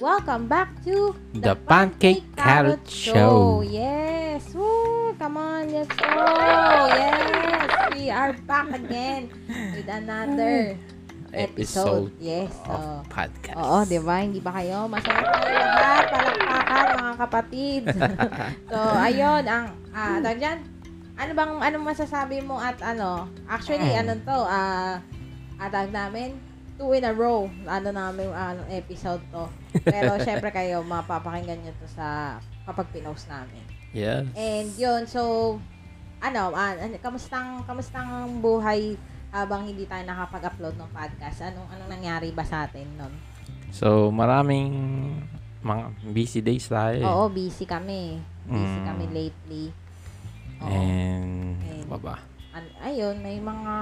welcome back to The Pancake Carrot Show. Yes! Woo! Come on, let's go! Yes! We are back again with another episode. Episode Yes. of So, podcast. Oo, di ba? Hindi ba kayo? Masaya tayo lahat. Palakpakan, mga kapatid. so, ayun, ang, ah, tawag dyan, ano bang, ano masasabi mo at ano, actually, ano to, ah, ah, tawag namin, two in a row, ano namin, ano, episode to. Pero, syempre kayo, mapapakinggan nyo to sa, kapag pinost namin. Yes. And yun, so, ano, ano, kamustang, kamustang buhay habang hindi tayo nakapag-upload ng podcast? Anong, anong nangyari ba sa atin nun? So, maraming mga busy days tayo. eh. Oo, busy kami. Busy Mm. kami lately. Oo. And, And- ano pa ba? An- ayun, may mga,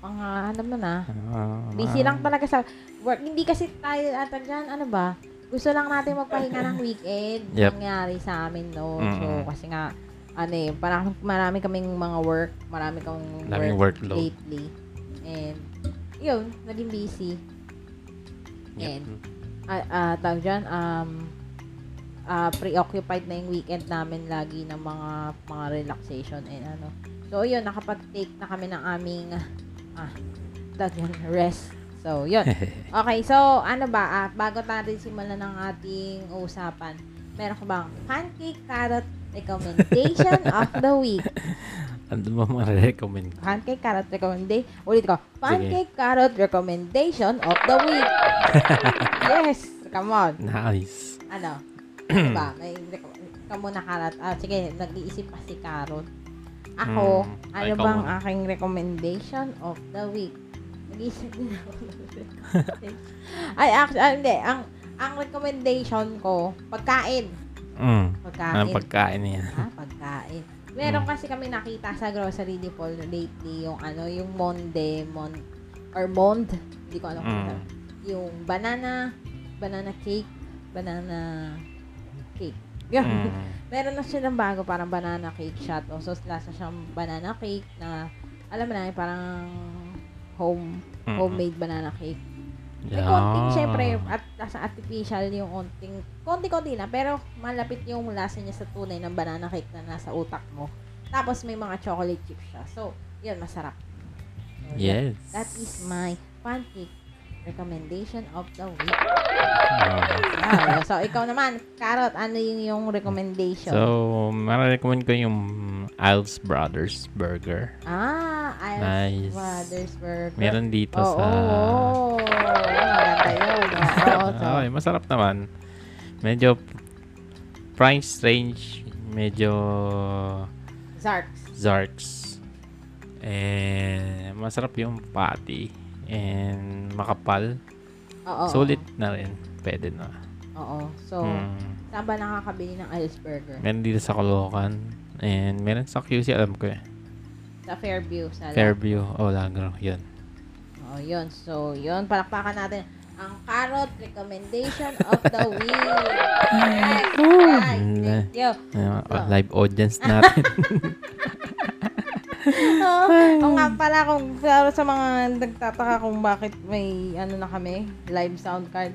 mga, ano mo na, Ah, busy lang talaga sa work. Hindi kasi tayo, ata dyan, ano ba, gusto lang natin magpahinga ng weekend. Yep. Nangyari sa amin, no? So, Mm-mm. kasi nga, ano eh, parang marami kaming mga work, marami kaming Daming work workload. lately. And, yun, naging busy. Yep. And, ah, ah, tawag dyan, um, ah, preoccupied na yung weekend namin lagi ng mga mga relaxation and ano. So, yun, nakapag-take na kami ng aming ah, dyan, rest. So, yun. Okay, so, ano ba, ah, bago natin simulan ng ating usapan, meron ko bang pancake carrot recommendation of the week? ano ba ma-recommend? Pancake carrot recommendation. Ulit ko. Pancake carrot recommendation of the week. yes. Come on. Nice. Ano? Ano ba? May reco- ikaw muna carrot. Ah, sige, nag-iisip pa si carrot. Ako, Hmm, ano ikaw bang aking recommendation of the week? Nag-iisip din ako. Ay, actually, ah, hindi. Ang, ang recommendation ko, pagkain. Mm. Pagkain. Anong pagkain niya? Ah, pagkain. Meron Mm. kasi kami nakita sa grocery depot lately yung ano, yung Monde, Mon or Mond, hindi ko alam kung Mm. Yung banana, banana cake, banana cake. Mm. Meron na siya ng bago, parang banana cake shot. O, so, lasa siyang banana cake na, alam mo na, parang home, Mm. homemade banana cake. May Yeah. konting, syempre, at nasa artificial yung konting, konti-konti na, pero malapit yung lasa niya sa tunay ng banana cake na nasa utak mo. Tapos may mga chocolate chips siya. So, yun, masarap. So, Yes. That is my pancake recommendation of the week. Ah. Yeah, so, ikaw naman, Carrot, ano yung, yung recommendation? So, ma-recommend ko yung Isles Brothers Burger. ah, Isles Nice. Brothers Burger. Meron dito Oo, sa... oo, oo. Maganda yun. Oo, so, okay, masarap naman. Medyo price range, medyo Zarks. Zarks. And masarap yung patty. And makapal. Oo. Sulit na rin. Pwede na. Oo. So, Hmm. saan ba nakakabili ng Burger? Meron dito sa Caloocan. And meron sa QC, alam ko eh. Sa Fairview. Sa Fairview. Oh, Lagro. Yun. Oo, yun. So, yun. Palakpakan natin ang carrot recommendation of the week. Yes, guys. Thank you. So- live audience natin. Oo Oo nga pala kung sa mga nagtataka kung bakit may ano na kami, live sound card.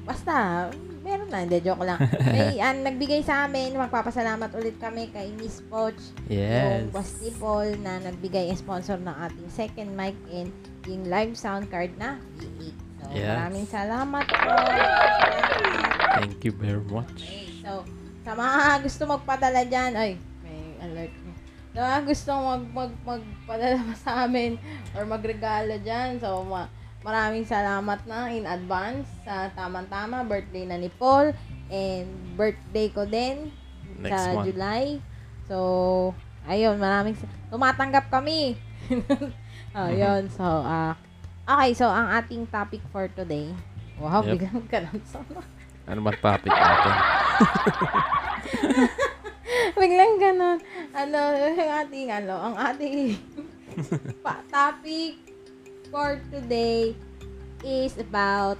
Basta, meron na, hindi, joke lang. May an, nagbigay sa amin, magpapasalamat ulit kami kay Miss Poch, yes. yung Paul na nagbigay sponsor ng ating second mic and yung live sound card na V8. So, Yes. maraming salamat po. Thank you very much. Okay, so, sa mga gusto magpadala dyan, ay, may alert. Sa mga gusto mag, mag, magpadala pa sa amin or magregalo dyan, so, ma, maraming salamat na in advance sa tamang-tama birthday na ni Paul and birthday ko din Next sa month. July. So, ayun, maraming tumatanggap kami. oh, yun. So, ah okay, so ang ating topic for today. Wow, Yep. biglang ganun sama. Ano ba topic natin? Biglang ganon. Ano, yung ating, ano, ang ating pa- topic for today is about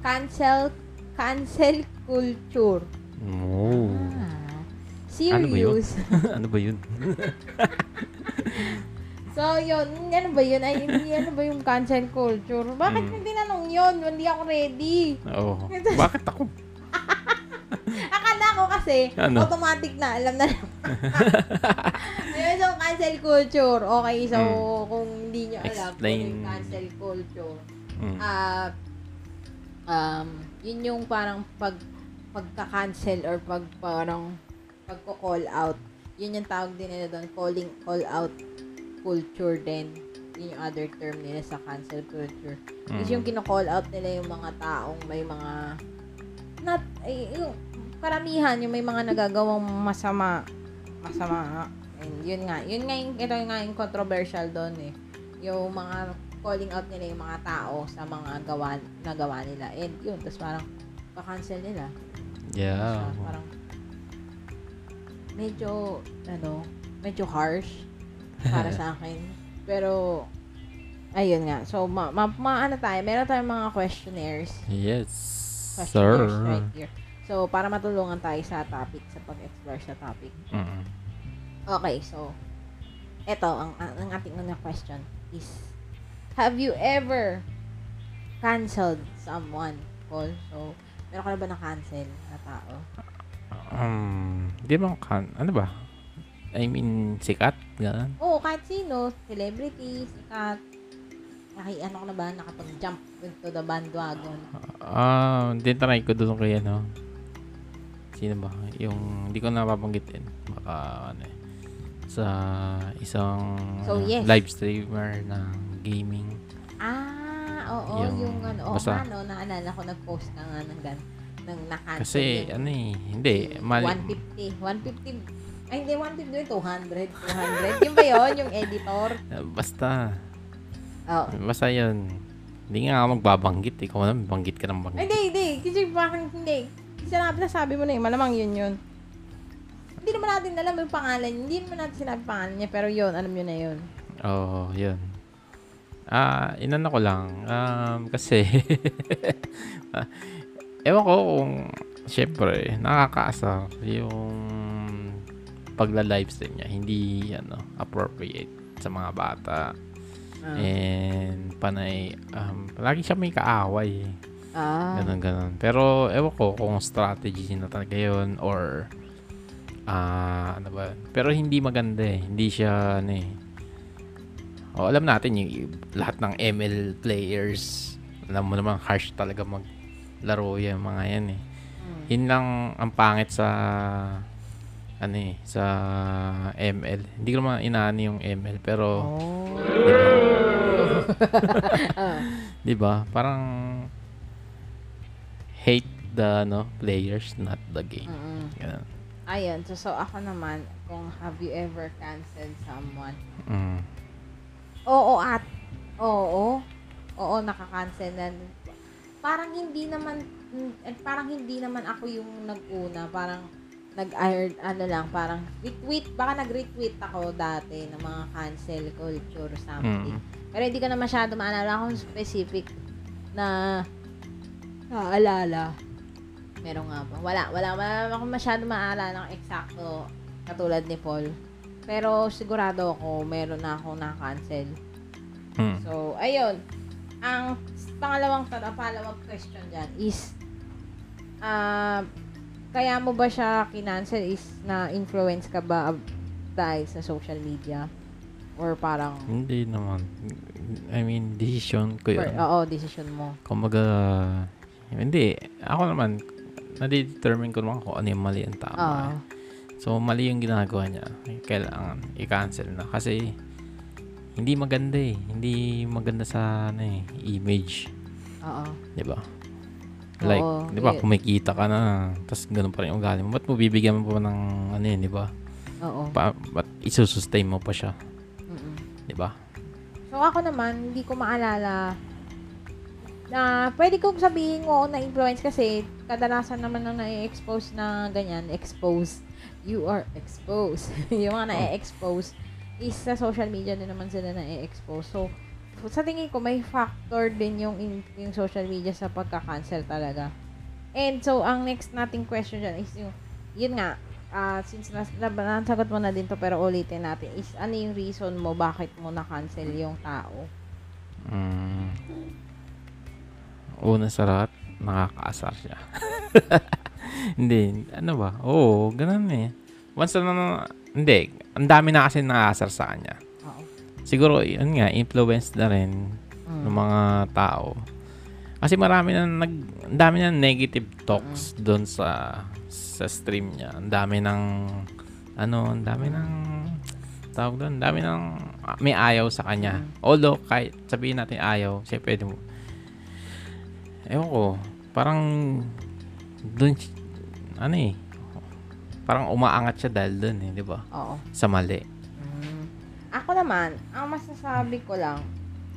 cancel, cancel culture. Oh. Ah, Ano ba yun? serious. ano ba yun? So, yun. Ano ba yun? Ay, hindi, ano ba yung cancel culture? Bakit Mm. hindi tinanong yun? Hindi ako ready. Oo. Bakit ako? Akala ko kasi, Ano? automatic na, alam na lang. Ayun, so, cancel culture. Okay, so, Mm. kung hindi nyo alam kung Explain. yung cancel culture, Mm. ah, um, yun yung parang pag, pagka-cancel or pag parang pagko-call out. Yun yung tawag din nila doon, calling, call out culture din. Yun yung other term nila sa cancel culture. Is Mm. yung kino-call out nila yung mga taong may mga not ay, yung karamihan yung may mga nagagawang masama masama. And yun nga yun nga yung ito nga yung controversial doon eh. Yung mga calling out nila yung mga tao sa mga gawa nagawa nila. And yun tapos parang pa-cancel nila. Yeah. Siya, parang medyo ano medyo harsh para sa akin. Pero ayun nga. So ma, ma, ma- ano tayo? Meron tayong mga questionnaires. Yes, questionnaires sir. right here. So, para matulungan tayo sa topic, sa pag-explore sa topic. Mm. Okay, so, eto, ang, ang, ating unang question is, have you ever canceled someone, Paul? So, meron ka na ba na-cancel na tao? Um, di ba kan, ano ba? I mean, sikat, gano'n. Oo, kahit sino, celebrity, sikat, naki, ano ka na ba, nakapag-jump into the bandwagon. Ah, uh, try ko doon kay ano. Sino ba? Yung, hindi ko napapanggitin. Baka, ano eh. Sa isang So, ano, yes. live streamer ng gaming. Ah, oo, Yung- yung, ano, oo basta- nga, no, naalala ko nag-post na nga ng gan, ng na-cancel Kasi, yung- ano eh, hindi. Mali, 150. 150. Ay, hindi, 150 yun. 200. 200. Yun ba yun? Yung editor? basta, Oo. basta yun. Hindi nga ako magbabanggit. Ikaw naman, banggit ka ng banggit. Hindi, hindi. Kasi bakit hindi? Sinabi na sabi mo na yun. Malamang yun yun. Hindi naman natin alam yung pangalan. Hindi naman natin sinabi pangalan niya. Pero yun, alam nyo na yun. Oo, oh, yun. Ah, inano ko lang. Um, kasi, ah, ewan ko kung, syempre, nakakaasar yung pagla-livestream niya. Hindi, ano, appropriate sa mga bata. Ah. And, panay, um, lagi siya may kaaway. Ah. Ganon, ganon. Pero, ewan ko kung strategy na talaga yun or, ah, ano ba. Pero hindi maganda eh. Hindi siya, ano eh. O, alam natin yung lahat ng ML players, alam mo naman, harsh talaga maglaro yung mga yan eh. Hmm. Yun lang ang pangit sa, ano eh, sa ML. Hindi ko naman inaani yung ML, pero, Oh. di ba? Ah. Di ba? Parang hate the no players, not the game. Mm-mm. Ganun. Ayun. So, so, ako naman, kung have you ever canceled someone? Mm. Oo at oo. Oo, nakakancel na. Parang hindi naman eh, parang hindi naman ako yung nag-una, parang nag ano lang, parang retweet, baka nag-retweet ako dati ng mga cancel culture or something. Mm. Pero hindi ko na masyado maalala kung specific na naalala. Meron nga ba? Wala, wala, wala ako masyado maalala ng eksakto katulad ni Paul. Pero sigurado ako, meron na akong na-cancel. Mm. So, ayun. Ang pangalawang tanong, pangalawang question dyan is, ah, kaya mo ba siya kinancel is na-influence ka ba dahil sa social media? Or parang, Hindi naman. I mean, decision ko yun. oo, decision mo. Kumbaga, hindi. Ako naman, nadidetermine ko naman kung ano yung mali ang tama. Oo. eh. So, mali yung ginagawa niya. Kailangan i-cancel na. Kasi, hindi maganda eh. Hindi maganda sa ano eh, image. Oo. Di ba? Like, Oo, di ba, eh. kumikita ka na, tapos ganun pa rin yung ugali mo. Ba't mo bibigyan mo pa ng ano yun, di ba? Oo. Pa, ba't isusustain mo pa siya? Mm-mm. Di ba? So, ako naman, hindi ko maalala na pwede kong sabihin mo na influence kasi kadalasan naman na na-expose na ganyan, expose. You are exposed. yung mga na-expose is sa social media din naman sila na-expose. So, sa tingin ko, may factor din yung, in- yung social media sa pagka-cancel talaga. And so, ang next nating question dyan is yung, yun nga, ah since nas, nasagot mo na din to pero ulitin natin is ano yung reason mo bakit mo na-cancel yung tao? Mm. Una sa lahat, nakakaasar siya. hindi, ano ba? Oo, ganun eh. Once na, na hindi, ang dami na kasi nakaasar sa kanya. Oo. Siguro, yun nga, influence na rin Mm. ng mga tao. Kasi marami na nag, ang dami na negative talks doon sa sa stream niya. Ang dami ng ano, ang dami ng tawag doon, dami ng may ayaw sa kanya. Although kahit sabihin natin ayaw, siya pwede mo. Ewan ko, parang doon ano eh, parang umaangat siya dahil doon eh, di ba? Oo. Sa mali. Mm. Ako naman, ang masasabi ko lang,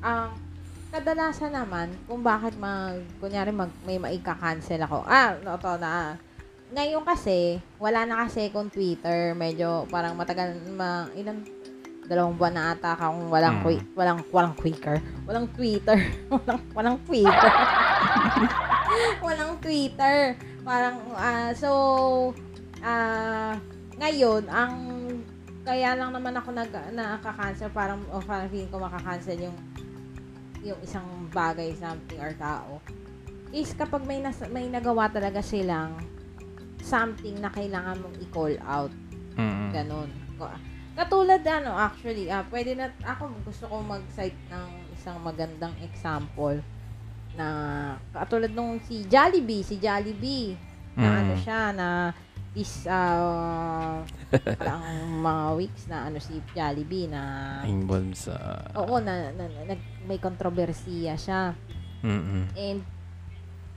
ang kadalasan naman, kung bakit mag, kunyari mag, may maika-cancel ako. Ah, no, to na. Ngayon kasi, wala na kasi kung Twitter. Medyo parang matagal, ma, ilan, dalawang buwan na ata akong walang, Mm. qui- walang, walang quicker. Walang Twitter. walang, walang Twitter. walang Twitter. Parang, ah, so, ah, ngayon, ang kaya lang naman ako nag nakaka-cancel parang o parang feeling ko makaka-cancel yung yung isang bagay something or tao is kapag may nas, may nagawa talaga silang something na kailangan mong i-call out Mm. ganun katulad ano actually ah pwede na ako gusto kong mag-cite ng isang magandang example na katulad nung si Jollibee si Jollibee na Mm. ano siya na is uh, parang mga weeks na ano si Jollibee na Involved sa oo na, na, na- nag may kontrobersiya siya Mm. and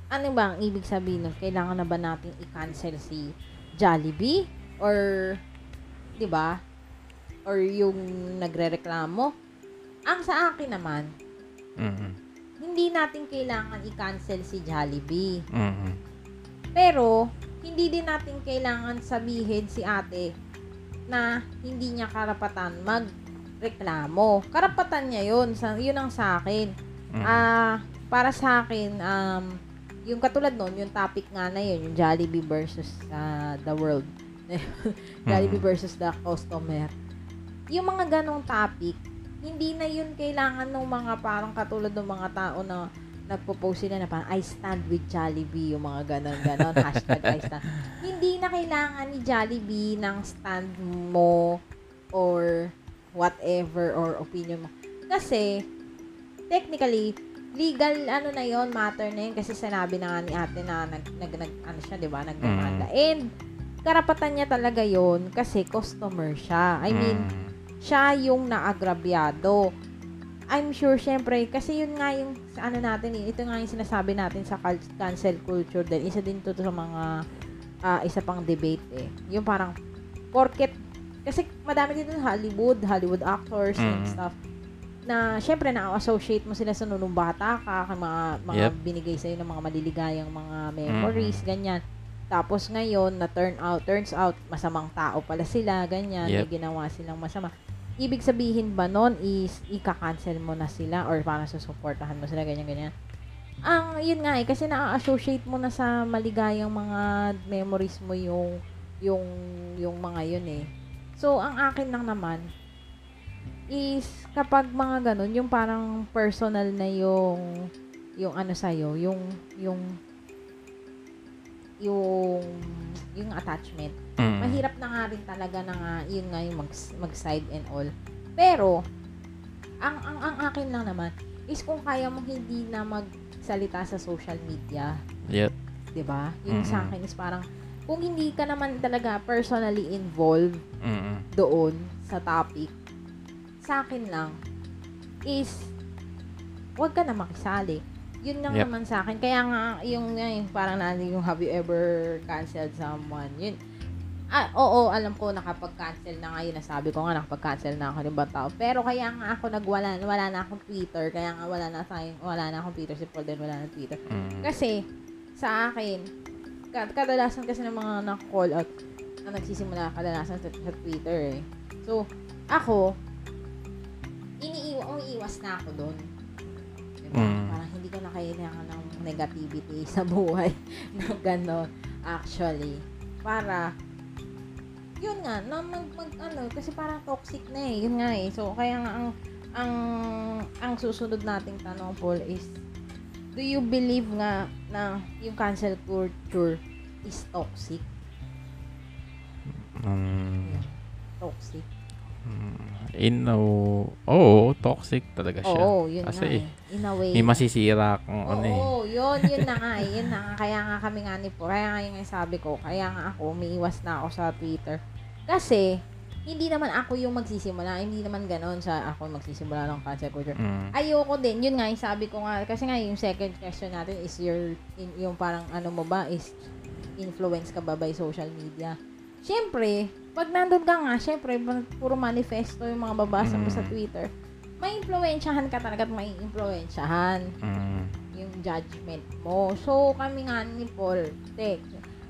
ano ba ang ibig sabihin nun? Kailangan na ba natin i-cancel si Jollibee? Or, di ba? Or yung nagre-reklamo? Ang sa akin naman, Mm. hindi natin kailangan i-cancel si Jollibee. Mm. Pero, hindi din natin kailangan sabihin si ate na hindi niya karapatan magreklamo. Karapatan niya yun. Sa, yun ang sa akin. Ah, para sa akin, um, yung katulad nun, yung topic nga na yun, yung Jollibee versus ah, the world. Jollibee Mm. versus the customer. Yung mga ganong topic, hindi na yun kailangan ng mga parang katulad ng mga tao na nagpo-post sila na parang I stand with Jollibee, yung mga ganon ganon hashtag I stand. Hindi na kailangan ni Jollibee ng stand mo or whatever or opinion mo. Kasi, technically, legal ano na yon matter na yun kasi sinabi na nga ni ate na nag, nag, nag ano siya, di ba, nagdemanda. And, karapatan niya talaga yon kasi customer siya. I mean, Mm. Siya yung naagrabyado. I'm sure, syempre, kasi yun nga yung sa ano natin, eh, ito nga yung sinasabi natin sa cancel culture din. Isa din to, to sa mga, ah, isa pang debate eh. Yung parang, porket, kasi madami dito sa Hollywood, Hollywood actors and Mm. stuff, na syempre na-associate mo sila sa nung bata ka, mga, mga Yep. binigay sa'yo ng mga maliligayang mga memories, ganyan. Tapos ngayon, na turn out, turns out, masamang tao pala sila, ganyan, may Yep. ginawa silang masama. Ibig sabihin ba nun is, ika-cancel mo na sila or parang susuportahan mo sila, ganyan, ganyan. Ang, yun nga eh, kasi na-associate mo na sa maligayang mga memories mo yung, yung, yung mga yun eh. So, ang akin lang naman, is, kapag mga ganun, yung parang personal na yung, yung ano sa'yo, yung, yung, yung, yung attachment Mm. mahirap na nga rin talaga na nga, yun nga yung mag, mag-side and all. Pero, ang, ang, ang akin lang naman, is kung kaya mo hindi na magsalita sa social media, Yep. 'di ba? Yung sa Mhm. akin is parang, kung hindi ka naman talaga personally involved Mm. doon sa topic, sa akin lang, is, wag ka na makisali. Yun lang Yep. naman sa akin. Kaya nga, yung, yung parang na, yung have you ever canceled someone? Yun, ah, oo, alam ko nakapag-cancel na nga yun. Nasabi ko nga nakapag-cancel na ako ng ibang tao. Pero kaya nga ako nagwala, wala na akong Twitter. Kaya nga wala na tayong, wala na akong Twitter. Si Paul din wala na Twitter. Mm. Kasi, sa akin, ka- kadalasan kasi ng mga na-call out na nagsisimula kadalasan sa, sa Twitter eh. So, ako, iniiwa, umiiwas na ako doon. Mm. Parang hindi ko na kailangan ng negativity sa buhay na gano'n, actually. Para, yun nga, na mag, mag ano, kasi parang toxic na eh. Yun nga eh. So, kaya nga ang, ang, ang susunod nating tanong, Paul, is, do you believe nga na yung cancel culture is toxic? Um, Toxic. In no, oo, toxic talaga siya. Oo, yun Kasi nga eh. In a way. May masisira kung Oo, ano eh. yun, yun na nga, eh, yun na nga. Kaya nga kami nga ni po, kaya nga yung sabi ko, kaya nga ako, umiiwas na ako sa Twitter. Kasi, hindi naman ako yung magsisimula, hindi naman ganon sa ako magsisimula ng cancel culture. Mm. Ayoko din, yun nga, yung sabi ko nga, kasi nga yung second question natin is your, in, yung parang ano mo ba, is influence ka ba by social media? Siyempre, pag nandun ka nga, siyempre, pag puro manifesto yung mga babasa mo sa Mm. Twitter, may influensyahan ka talaga at may influensyahan Mm. yung judgment mo. So, kami nga ni Paul, tek,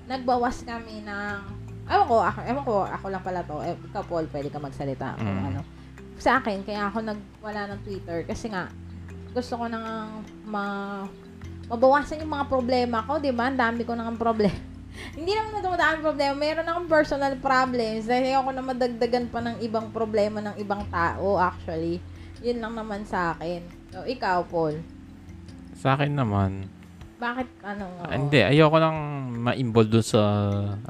nagbawas kami ng, ewan ko, ako, ewan ko, ako lang pala to, eh, ikaw Paul, pwede ka magsalita kung Mm. ano. Sa akin, kaya ako nagwala ng Twitter kasi nga, gusto ko nang ma, mabawasan yung mga problema ko, di ba? Ang dami ko nang problema. Hindi naman na dumadami problema. Meron akong personal problems. Dahil ako na madagdagan pa ng ibang problema ng ibang tao, actually. Yun lang naman sa akin. So, ikaw, Paul. Sa akin naman, Bakit, ano, oo. ah, hindi, ayoko lang ma-involve dun sa,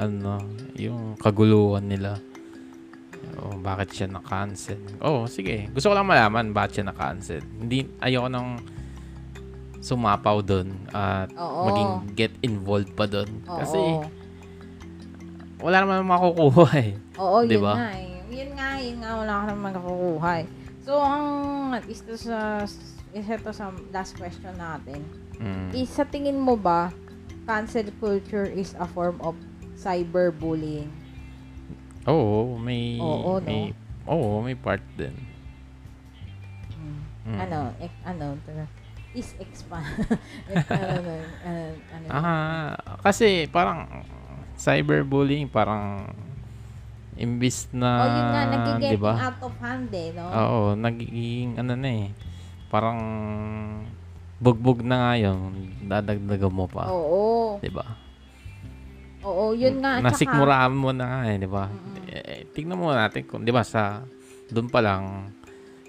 ano, yung kaguluhan nila. Oh, bakit siya na-cancel? Oh, sige. Gusto ko lang malaman bakit siya na-cancel. Hindi, ayoko nang sumapaw dun at Oo. maging get involved pa. Oo. Kasi, wala naman makukuha eh. Oo, yun ba? nga eh. Yun nga, yun nga, wala ka naman nakukuha eh. So, ang, to sa, isa to sa last question natin. Mm. Is, sa tingin mo ba, cancel culture is a form of cyberbullying? Oo, may, Oo, no? may, oo, may part din. Mm. Ano, ek, ano, tara. Is expand. Ek- ano, ano, ano, ano, Ah, kasi parang cyberbullying parang imbis na, oh, yun nga, nagiging ba? out of hand eh, no? Oo, nagiging ano na eh. Parang bugbog na nga yun. Dadagdagan mo pa. Oo. Di ba? Oo, yun nga. Nasikmuraan mo na nga eh, di ba? Mm-mm. Eh, tignan mo natin kung, di ba, sa, doon pa lang,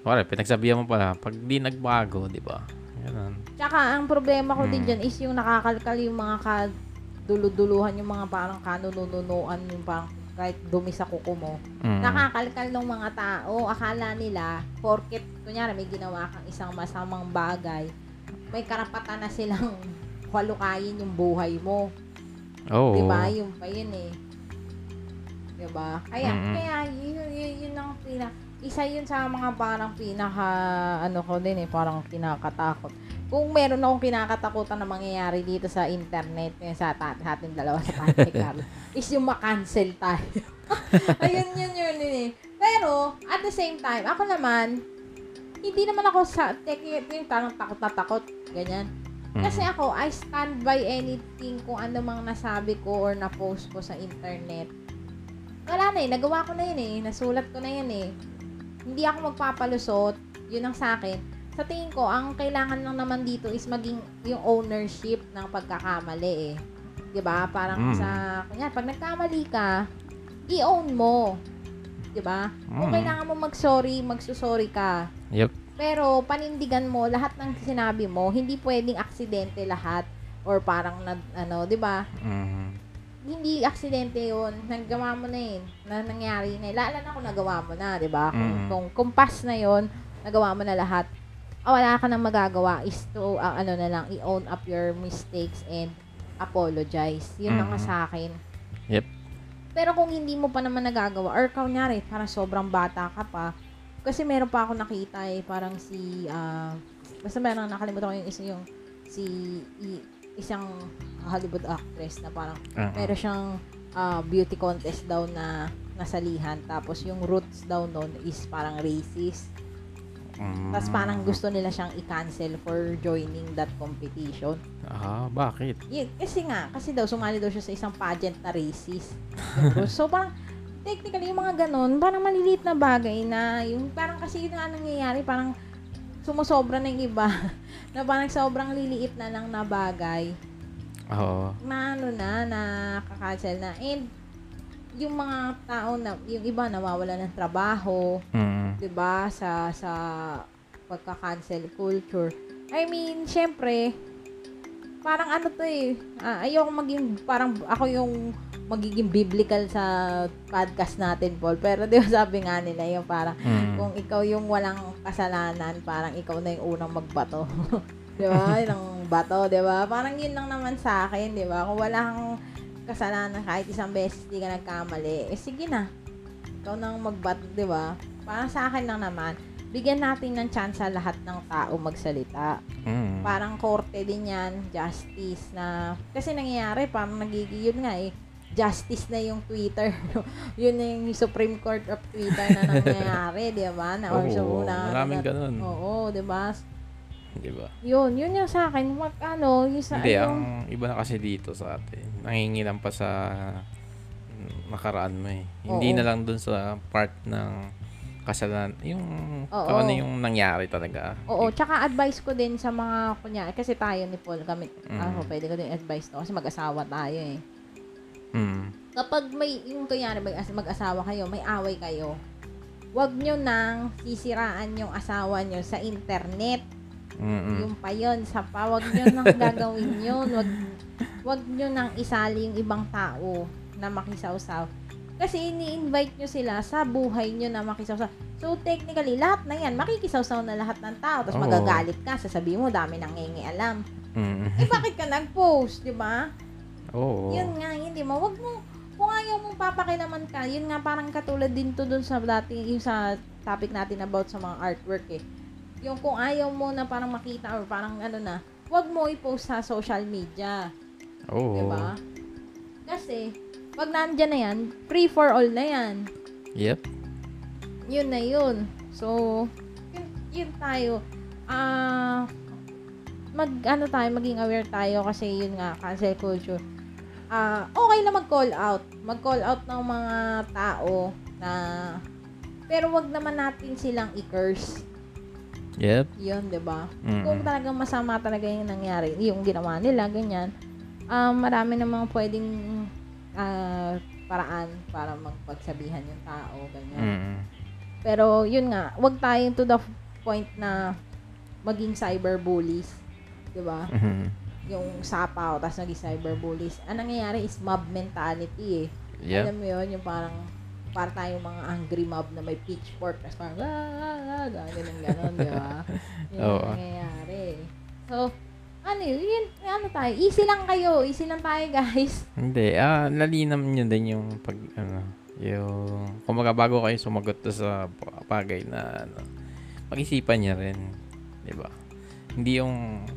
wala, pinagsabihan mo pala, pag di nagbago, di ba? Ganun. Tsaka ang problema ko din Mm. dyan is yung nakakalkal yung mga kaduluduluhan, yung mga parang kanunununuan, yung parang kahit dumi sa kuko mo. Mm. Nakakalkal ng mga tao, akala nila, porket, kunyari may ginawa kang isang masamang bagay, may karapatan na silang kwalukayin yung buhay mo. Oo. Diba? Yung pa yun eh. Diba? Kaya, Mm-mm. kaya yun, yun, yun ang pina, isa yun sa mga parang pinaka, ano ko din eh, parang kinakatakot. Kung meron akong kinakatakutan na mangyayari dito sa internet, yun sa, ta- sa ating dalawa sa Carlo, is yung makancel tayo. Ayun, yun, yun, yun eh. Pero, at the same time, ako naman, hindi naman ako sa, yung parang takot na takot, ganyan. Mm. Kasi ako, I stand by anything kung ano mang nasabi ko or na-post ko sa internet. Wala na eh, nagawa ko na yun eh, nasulat ko na yun eh. Hindi ako magpapalusot, yun ang sa akin. Sa tingin ko, ang kailangan lang naman dito is maging yung ownership ng pagkakamali eh. 'Di ba Parang Mm. sa, kunya, pag nagkamali ka, i-own mo. 'Di ba Kung Mm. kailangan mo mag-sorry, magsusorry ka. Yup. Pero panindigan mo lahat ng sinabi mo, hindi pwedeng aksidente lahat or parang na, ano, 'di ba? Mm. Hindi aksidente 'yon. Nagawa mo na 'yun. Na nangyari na. 'yun. Lalo na kung nagawa mo na, 'di ba? Kung Mm. kung kumpas na 'yon, nagawa mo na lahat. Ah, wala ka nang magagawa is to ah, ano na lang, i-own up your mistakes and apologize. 'Yun lang Mm. sa akin. Yep. Pero kung hindi mo pa naman nagagawa or kunyari, parang sobrang bata ka pa, kasi meron pa ako nakita eh, parang si, ah, basta meron nakalimutan ko yung isa yung, si, i- isang Hollywood actress na parang, Uh-uh. meron siyang ah, beauty contest daw na nasalihan, tapos yung roots daw nun is parang racist. Mm. Tapos parang gusto nila siyang i-cancel for joining that competition. Ah, bakit? Yeah, kasi nga, kasi daw, sumali daw siya sa isang pageant na racist. So, parang, technically, yung mga ganun, parang maliliit na bagay na, yung parang kasi yun nga nangyayari, parang sumusobra na yung iba. na parang sobrang liliit na lang na bagay Oo. na ano na, na kakancel na. And, yung mga tao na, yung iba nawawala ng trabaho, Mm. 'di ba sa sa pagka-cancel culture. I mean, syempre, parang ano to eh, ah, ayoko maging, parang ako yung magiging biblical sa podcast natin, Paul. Pero di ba sabi nga nila yung parang, Mm. kung ikaw yung walang kasalanan, parang ikaw na yung unang magbato. di ba? Yung bato, di ba? Parang yun lang naman sa akin, di ba? Kung wala kang kasalanan kahit isang beses di ka nagkamali, eh sige na. Ikaw nang magbato, di ba? Parang sa akin lang naman, bigyan natin ng chance sa lahat ng tao magsalita. Mm. Parang korte din yan, justice na, kasi nangyayari, parang nagiging yun nga eh, justice na yung Twitter. yun na yung Supreme Court of Twitter na nangyayari, di ba? Na, or so, Oo, na, maraming na- ganun. Oo, di ba? Di ba? Yun, yun yung sa akin. Mag, ano, yung sa, Hindi, yung, ang iba na kasi dito sa atin. Nangingilam pa sa mm, nakaraan mo eh. Hindi Oo. na lang dun sa part ng kasalanan. Yung Oo. kung ano yung nangyari talaga. Oo, tsaka advice ko din sa mga, kunya, kasi tayo ni Paul, kami, Mm. ako, pwede ko din advice to, kasi mag-asawa tayo eh. Mm. Kapag may, yung kunyari, mag- mag-asawa kayo, may away kayo, wag nyo nang sisiraan yung asawa nyo sa internet. Mm-mm. Yung pa yun, sa pa, wag nyo nang gagawin yun. Wag, wag nyo nang isali yung ibang tao na makisawsaw. Kasi ini-invite nyo sila sa buhay nyo na makisawsaw. So, technically, lahat na yan, makikisawsaw na lahat ng tao. Tapos Oo. magagalit ka, sasabihin mo, dami nang alam. Mm. Eh, bakit ka nag-post, di ba? Oo. Yun nga, hindi mo. Wag mo, kung ayaw mong papakilaman ka, yun nga parang katulad din to dun sa dati, yung sa topic natin about sa mga artwork eh. Yung kung ayaw mo na parang makita or parang ano na, wag mo i-post sa social media. Oo. Diba? Kasi, pag nandyan na yan, free for all na yan. Yep. Yun na yun. So, yun, yun tayo. Ah, mag, ano tayo, maging aware tayo kasi yun nga, cancel culture. Ah, okay na mag-call out. Mag-call out ng mga tao na, pero wag naman natin silang i-curse. Yep. Yun, di ba? Mm. Kung talagang masama talaga yung nangyari, yung ginawa nila, ganyan, um, marami namang pwedeng ah, paraan para magpagsabihan yung tao, ganyan. Mm. Pero yun nga, wag tayong to the point na maging cyberbullies. 'Di ba? Mhm. Yung sapaw, tapos naging cyberbullies. Ang nangyayari is mob mentality eh. Yep. Alam mo yun, yung parang para tayong mga angry mob na may pitchfork tapos parang ah, ah, ah, ganun ganon, di ba? Yun Oo. ang nangyayari. So, ano yun, ano tayo, easy lang kayo, easy lang tayo guys. Hindi, ah, nalinam nyo din yung pag, ano, yung, kumaga bago kayo sumagot to sa bagay na, ano, pag-isipan niya rin, di ba? Hindi yung,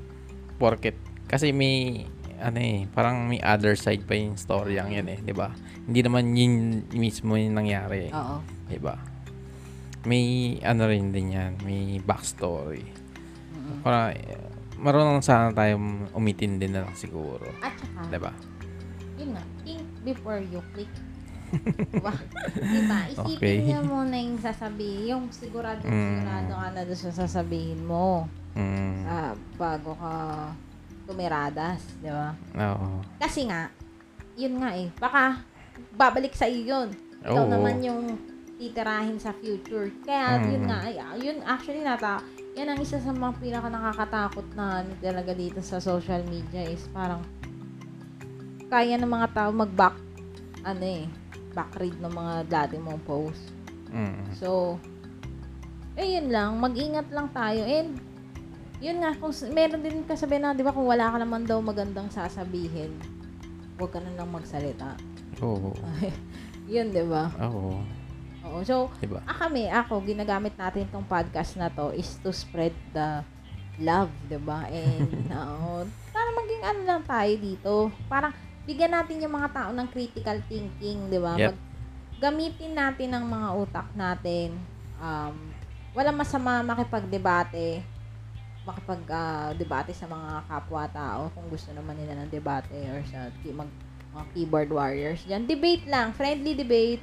porket, kasi may, ano eh, parang may other side pa yung story ang yan eh, di ba? Hindi naman yun mismo yung nangyari, Oo. di ba? May, ano rin din yan, may backstory. Para, eh, marunong sana tayo umitin din na lang siguro, At saka, di ba? yun nga, think before you click. diba? diba? Isipin Okay. niyo muna yung sasabihin, yung sigurado, Mm. sigurado ka na doon sa sasabihin mo Mm. ah, bago ka tumiradas, di ba? Oo. Kasi nga, yun nga eh, baka babalik sa iyo yun. Ikaw Oo. naman yung titirahin sa future. Kaya Mm. yun nga, ay, ah, yun actually nata, yan ang isa sa mga pinaka nakakatakot na ano talaga dito sa social media is parang kaya ng mga tao mag-back, ano eh, backread ng mga dati mong post. Mm. So, eh yun lang, mag-ingat lang tayo. And, yun nga, kung meron din kasabi na, di ba, kung wala ka naman daw magandang sasabihin, huwag ka na lang magsalita. Oo. yun, di ba? Oo. Oo. So, Diba? ah, kami, ako, ginagamit natin tong podcast na to is to spread the love, di ba? And, oo, para maging ano lang tayo dito. Parang, bigyan natin yung mga tao ng critical thinking, di ba? Yep. Mag- gamitin natin ang mga utak natin. Um, walang masama makipag-debate, makipag-debate sa mga kapwa-tao kung gusto naman nila ng debate or sa ki- mag, mga keyboard warriors. Diyan, debate lang, friendly debate.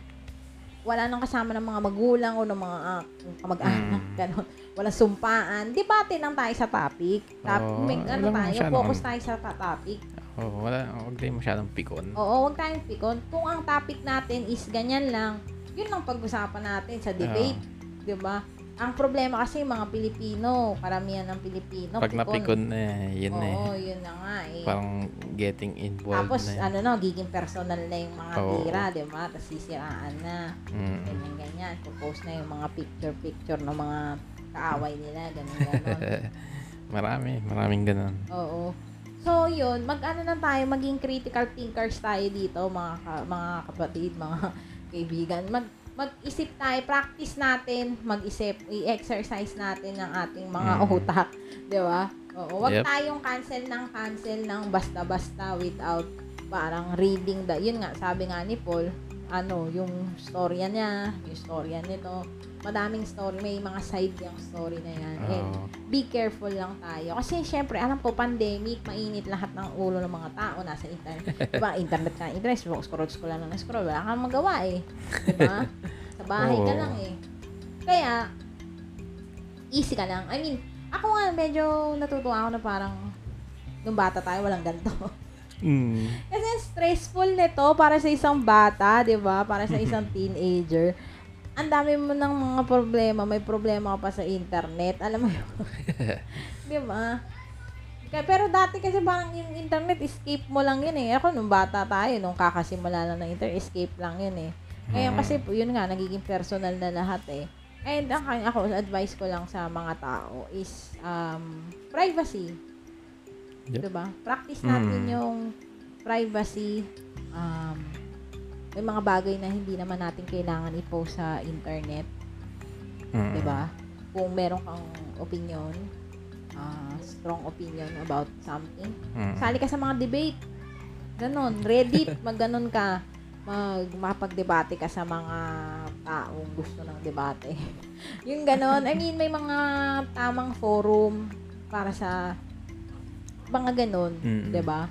Wala nang kasama ng mga magulang o ng mga ah, kamag-anak, Mm. ganon. Walang sumpaan. Debate lang tayo sa topic. Top, Oo, may, ano tayo, focus tayo sa topic. Oh, wala, huwag tayo masyadong pikon. Oo, huwag tayong pikon. Kung ang topic natin is ganyan lang, yun lang pag-usapan natin sa debate. Di ba? Ang problema kasi mga Pilipino, karamihan ng Pilipino, Pag napikon na, eh, yun na eh. Oo, yun na nga eh. Parang getting involved Tapos, na. eh. ano na, giging personal na yung mga Oo. tira, di ba? Tapos sisiraan na. Mm. Ganyan, ganyan. Popost na yung mga picture-picture ng mga kaaway nila, ganun, ganun. Marami, maraming ganun. Oo. So, yun, mag-ano na tayo, maging critical thinkers tayo dito, mga, ka- mga kapatid, mga kaibigan. Mag, mag-isip tayo, practice natin, mag-isip, i-exercise natin ng ating mga Mm. utak. Di ba? Oo. Huwag Yep. tayong cancel ng cancel ng basta-basta without parang reading the, yun nga, sabi nga ni Paul, ano, yung storya niya, yung storya nito, madaming story, may mga side yung story na yan. And Oo. be careful lang tayo. Kasi syempre, alam po, pandemic, mainit lahat ng ulo ng mga tao nasa internet. diba, internet ka, internet, scroll, scroll lang ng scroll. Wala kang magawa eh. Diba? Sa bahay ka Oo. lang eh. Kaya, easy ka lang. I mean, ako nga, medyo natutuwa ako na parang, nung bata tayo, walang ganito. Mm. Kasi stressful nito para sa isang bata, 'di ba? Para sa isang teenager. Ang dami mo ng mga problema, may problema ka pa sa internet. Alam mo 'yun. 'Di ba? Kaya, pero dati kasi parang yung internet, escape mo lang yun eh. Ako, nung bata tayo, nung kakasimula lang ng internet, escape lang yun eh. Ngayon Mm. kasi, yun nga, nagiging personal na lahat eh. And ang ako, advice ko lang sa mga tao is um, privacy. Yep. Diba? Practice natin Mm. yung privacy. Um, may mga bagay na hindi naman natin kailangan i-post sa internet. Mm. Diba? Kung meron kang opinion, ah, strong opinion about something, Mm. sali ka sa mga debate. Ganon. Reddit, magganon ka. Mag, mapagdebate ka sa mga taong gusto ng debate. yung ganon. I mean, may mga tamang forum para sa mga ganon. Mm. 'di ba?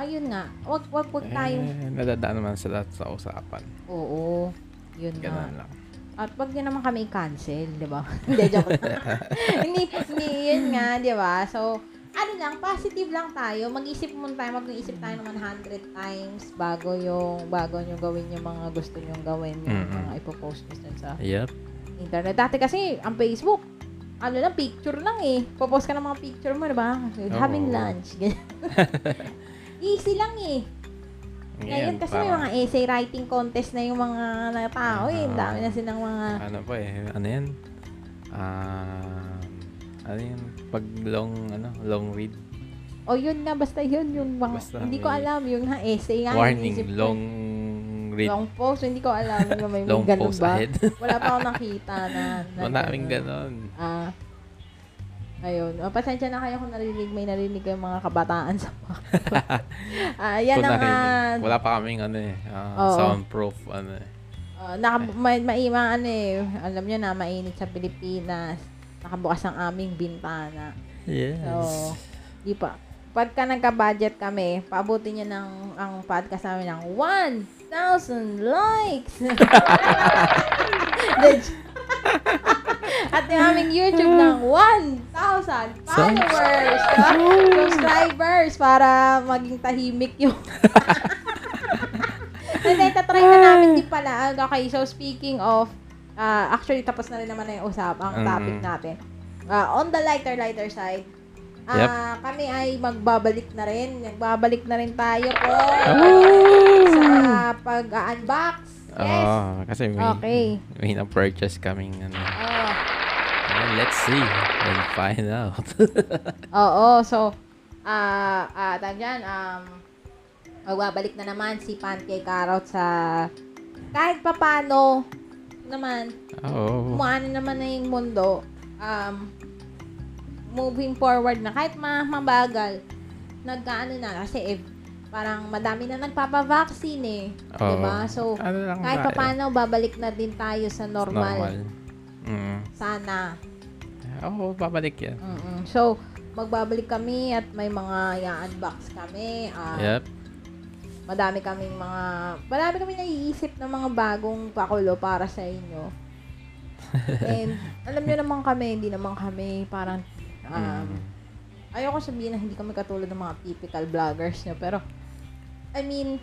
Ayun nga. Wag wag wag tayong Eh, nadadaan naman sa lahat sa usapan. oo. Yun. Ganun lang. At wag niyo naman kami cancel, 'di ba? Hindi joke. hindi, hindi yun nga, 'di ba? So, ano lang, positive lang tayo. Mag-isip muna tayo, mag-isip tayo ng 100 times bago yung bago niyo gawin yung mga gusto niyo gawin, yung Mm-mm. mga ipopost niyo dun sa Yep. internet. Dati kasi, ang Facebook, ano lang, picture lang eh. Popost ka ng mga picture mo, 'di ba? Having Oo. lunch. ganyan. Easy lang eh. Ngayon kasi may mga essay writing contest na yung mga na tao eh. Ang dami na silang mga... ano pa eh, ano yan? Ah, ano yun? Pag long, ano, long read. O yun nga, basta yun. Yung mga... Basta hindi ko alam. Yung ha, essay nga. Warning, ko. long read. Long post. Hindi ko alam. Yung may, long post ba? ahead. Wala pa ako nakita na... na Maraming ganun. Ah... ayun. Oh, pasensya na kayo kung narinig, may narinig kayong mga kabataan sa mga. Ah, yan ang ah, Wala pa kaming ano eh, Oo. soundproof ano eh. Uh, naka, may, may, mga ano eh, alam nyo na, mainit sa Pilipinas. Nakabukas ang aming bintana. Yes. So, di pa. Pagka nagka-budget kami, paabutin nyo ng ang podcast namin ng 1,000 likes. At yung aming YouTube ng 1,000 followers. ah, subscribers para maging tahimik yung Hindi, tatry na namin din pala. Okay, so speaking of, ah, actually tapos na rin naman na yung usap, ang topic Mm. natin. Ah, on the lighter, lighter side, ah kami ay magbabalik na rin. Magbabalik na rin tayo po sa pag-unbox. Yes. Oo, kasi may, Okay. may na-purchase kaming ano. Oh. Well, let's see and find out. Oo, so, ah, ah, tawag dyan, um, magbabalik na naman si Pancake Carrot sa kahit papano naman, Oo. umaano naman na yung mundo, um, moving forward na, kahit ma mabagal, nagkaano na, kasi if, parang madami na nagpapavaccine eh, Oo. diba? So, ano lang kahit tayo. papano, babalik na din tayo sa normal, Normal. Mm. sana. Oo, babalik yan. mm So, magbabalik kami at may mga i-unbox kami. ah, Yep. Madami kaming mga, madami kami naiisip ng mga bagong pakulo para sa inyo. And, alam nyo naman kami, hindi naman kami parang, um, Mm. ayoko sabihin na hindi kami katulad ng mga typical vloggers nyo, pero, I mean,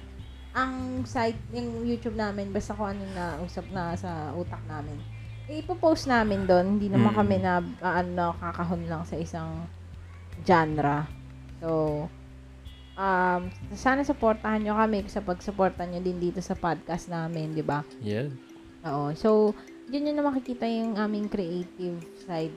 ang site, yung YouTube namin, basta kung ano na usap na sa utak namin, ipopost namin doon. Hindi naman Mm. kami na, ah, ano, kakahon lang sa isang genre. So, um, sana supportahan nyo kami sa pagsuporta nyo din dito sa podcast namin, di ba? Yeah. Oo. So, dyan nyo na makikita yung aming creative side.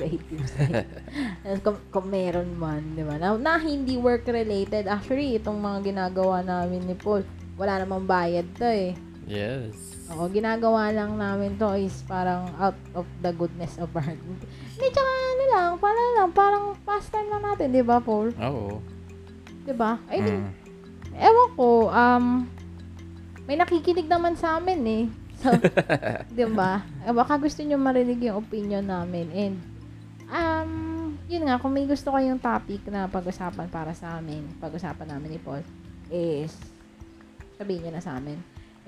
Creative side. kung, kung meron man, di ba? Na, na hindi work-related. Actually, itong mga ginagawa namin ni Paul, wala namang bayad to eh. Yes. Oo, ginagawa lang namin to is parang out of the goodness of our heart. Hindi, tsaka ano lang, parang lang, parang pastime lang natin, di ba, Paul? Oo. Di ba? I mean, Mm. ewan ko, um, may nakikinig naman sa amin eh. So, di ba? Eh, Baka gusto nyo marinig yung opinion namin. And, um, yun nga, kung may gusto kayong topic na pag-usapan para sa amin, pag-usapan namin ni Paul, is, sabihin nyo na sa amin.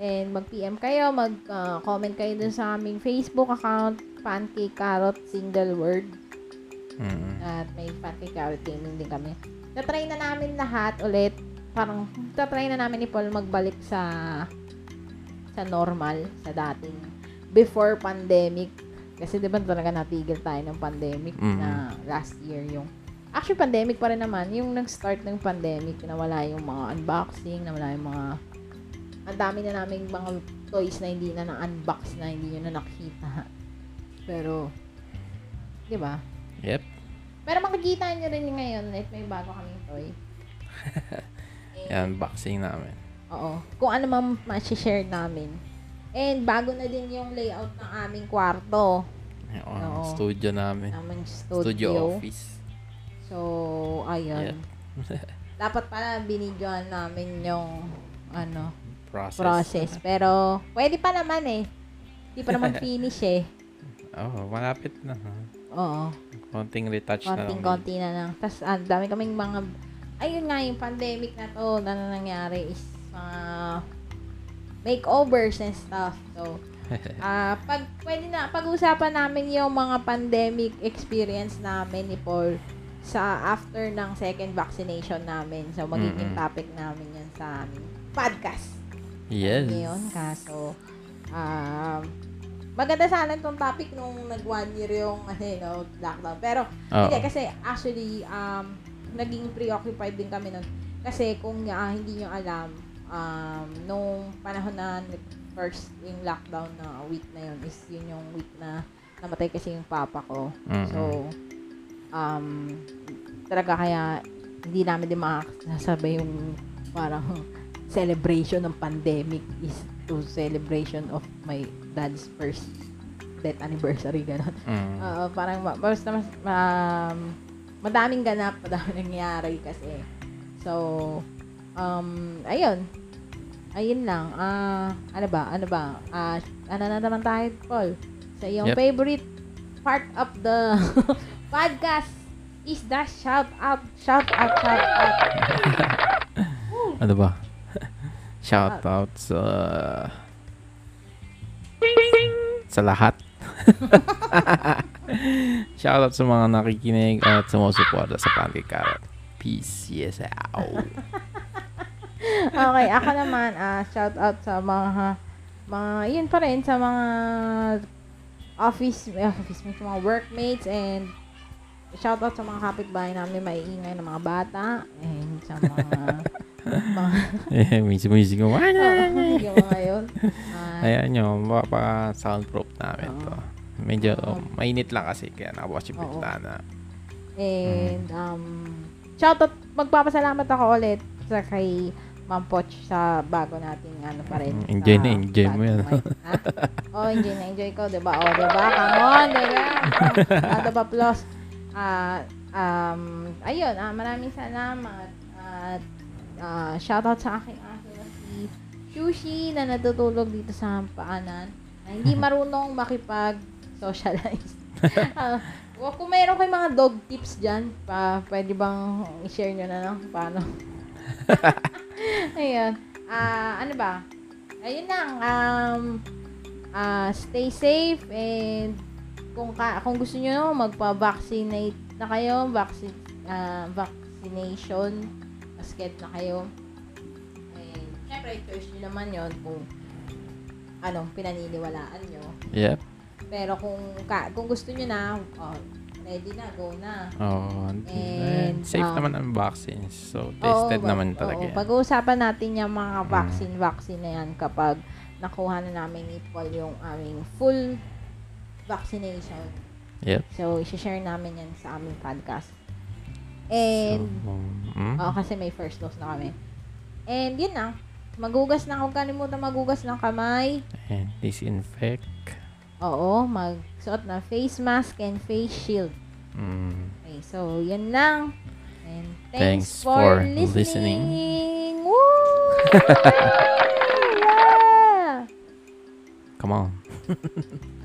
And mag-PM kayo, mag-comment kayo dun sa aming Facebook account, Pancake Carrot Single Word. Mm. At may pancake carrot gaming din kami. Tatry na namin lahat ulit. Parang, tatry na namin ni Paul magbalik sa sa normal, sa dating before pandemic. Kasi di ba talaga natigil tayo ng pandemic Mm. na last year yung Actually, pandemic pa rin naman. Yung nag-start ng pandemic, nawala yung mga unboxing, nawala yung mga ang dami na naming mga toys na hindi na na-unbox na hindi nyo na nakita. Pero, di ba? Yep. Pero makikita nyo rin ngayon at may bago kaming toy. Eh, Yan, boxing namin. Oo. Kung ano man ma-share namin. And bago na din yung layout ng aming kwarto. Yung Oo. studio namin. Aming studio. Studio office. So, ayun. Dapat pala binidyoan namin yung ano, Process. process. Pero, pwede pa naman eh. Hindi pa naman finish eh. Oo, malapit na. ha? Oo. Konting retouch na lang. Konting-konti na lang. Tapos, ang dami kaming mga, ayun nga, yung pandemic na to, na nangyari is mga makeovers and stuff. So, ah pag, pwede na, pag-usapan namin yung mga pandemic experience namin ni Paul sa after ng second vaccination namin. So, magiging Mm-mm. topic namin yan sa aming podcast. Yes. Ngayon, kaso, um, maganda sana itong topic nung nag one year yung ano, you know, lockdown. Pero, Oo. hindi, kasi actually, um, naging preoccupied din kami nun. Kasi kung ah, hindi nyo alam, um, nung panahon na first yung lockdown na week na yun, is yun yung week na namatay kasi yung papa ko. Mm-mm. So, um, talaga kaya hindi namin din makakasabay yung parang celebration ng pandemic is to celebration of my dad's first death anniversary, gano'n. Mm. Oo, parang basta mas, um, madaming ganap, madaming nangyari kasi. So, um, ayun. Ayun lang. Ah, ano ba? Ano ba? Ah, ano na naman tayo, Paul? Sa iyong Yep. favorite part of the podcast is the shout out, shout out, shout out. Ano ba? Shout out sa sa lahat. Shout out sa mga nakikinig at sumusuporta sa Pancake Carrot. Peace. Yes. Ow. Okay, ako naman, ah, shout out sa mga, mga, yun pa rin, sa mga office, eh, office mates, mga workmates, and shout out sa mga kapitbahay namin, maiingay ng mga bata, and sa mga, mga, eh, music-music ko. Oo, yung mga yun. Ah, Ayan nyo, mapa soundproof namin Oo. to. Medyo Oo. mainit lang kasi kaya nakabukas yung bintana. And, um, shoutout, magpapasalamat ako ulit sa kay Ma'am Poch sa bago nating ano pa rin. Mm, enjoy na, enjoy mo yan. Ha? oh, enjoy na, enjoy ko, diba? Oh, diba? Come on, diba? Round of applause. Ah, um, ayun, ah, maraming salamat. At, ah, shoutout sa aking na si Shushi na natutulog dito sa paanan na hindi marunong makipag-socialize. Ah, Well, kung mayroon kayong mga dog tips dyan, pa, pwede bang i-share nyo na lang paano? Ayun. Ah, ano ba? Ayun lang. Um, ah, stay safe and kung ka, kung gusto niyo magpa-vaccinate na kayo, vaccine ah, vaccination, basket na kayo. And syempre, choice niyo naman 'yon kung anong pinaniniwalaan niyo. Yep. Pero kung ka, kung gusto niyo na, oh, ready na, go na. Oh, And, safe um, naman ang vaccines. So, Oo, tested ba- naman oo, talaga yan. Pag-uusapan natin yung mga Mm. vaccine-vaccine na yan kapag nakuha na namin Paul yung aming full vaccination. Yep. So, isi-share namin yan sa aming podcast. And, so, mm, oo, kasi may first dose na kami. And, yun na. Magugas na, huwag kalimutan magugas ng kamay. and disinfect. Oo, magsuot na face mask and face shield. Mm, Okay, so, yun lang. And thanks, Thanks for, for listening. listening. Woo! yeah! come on.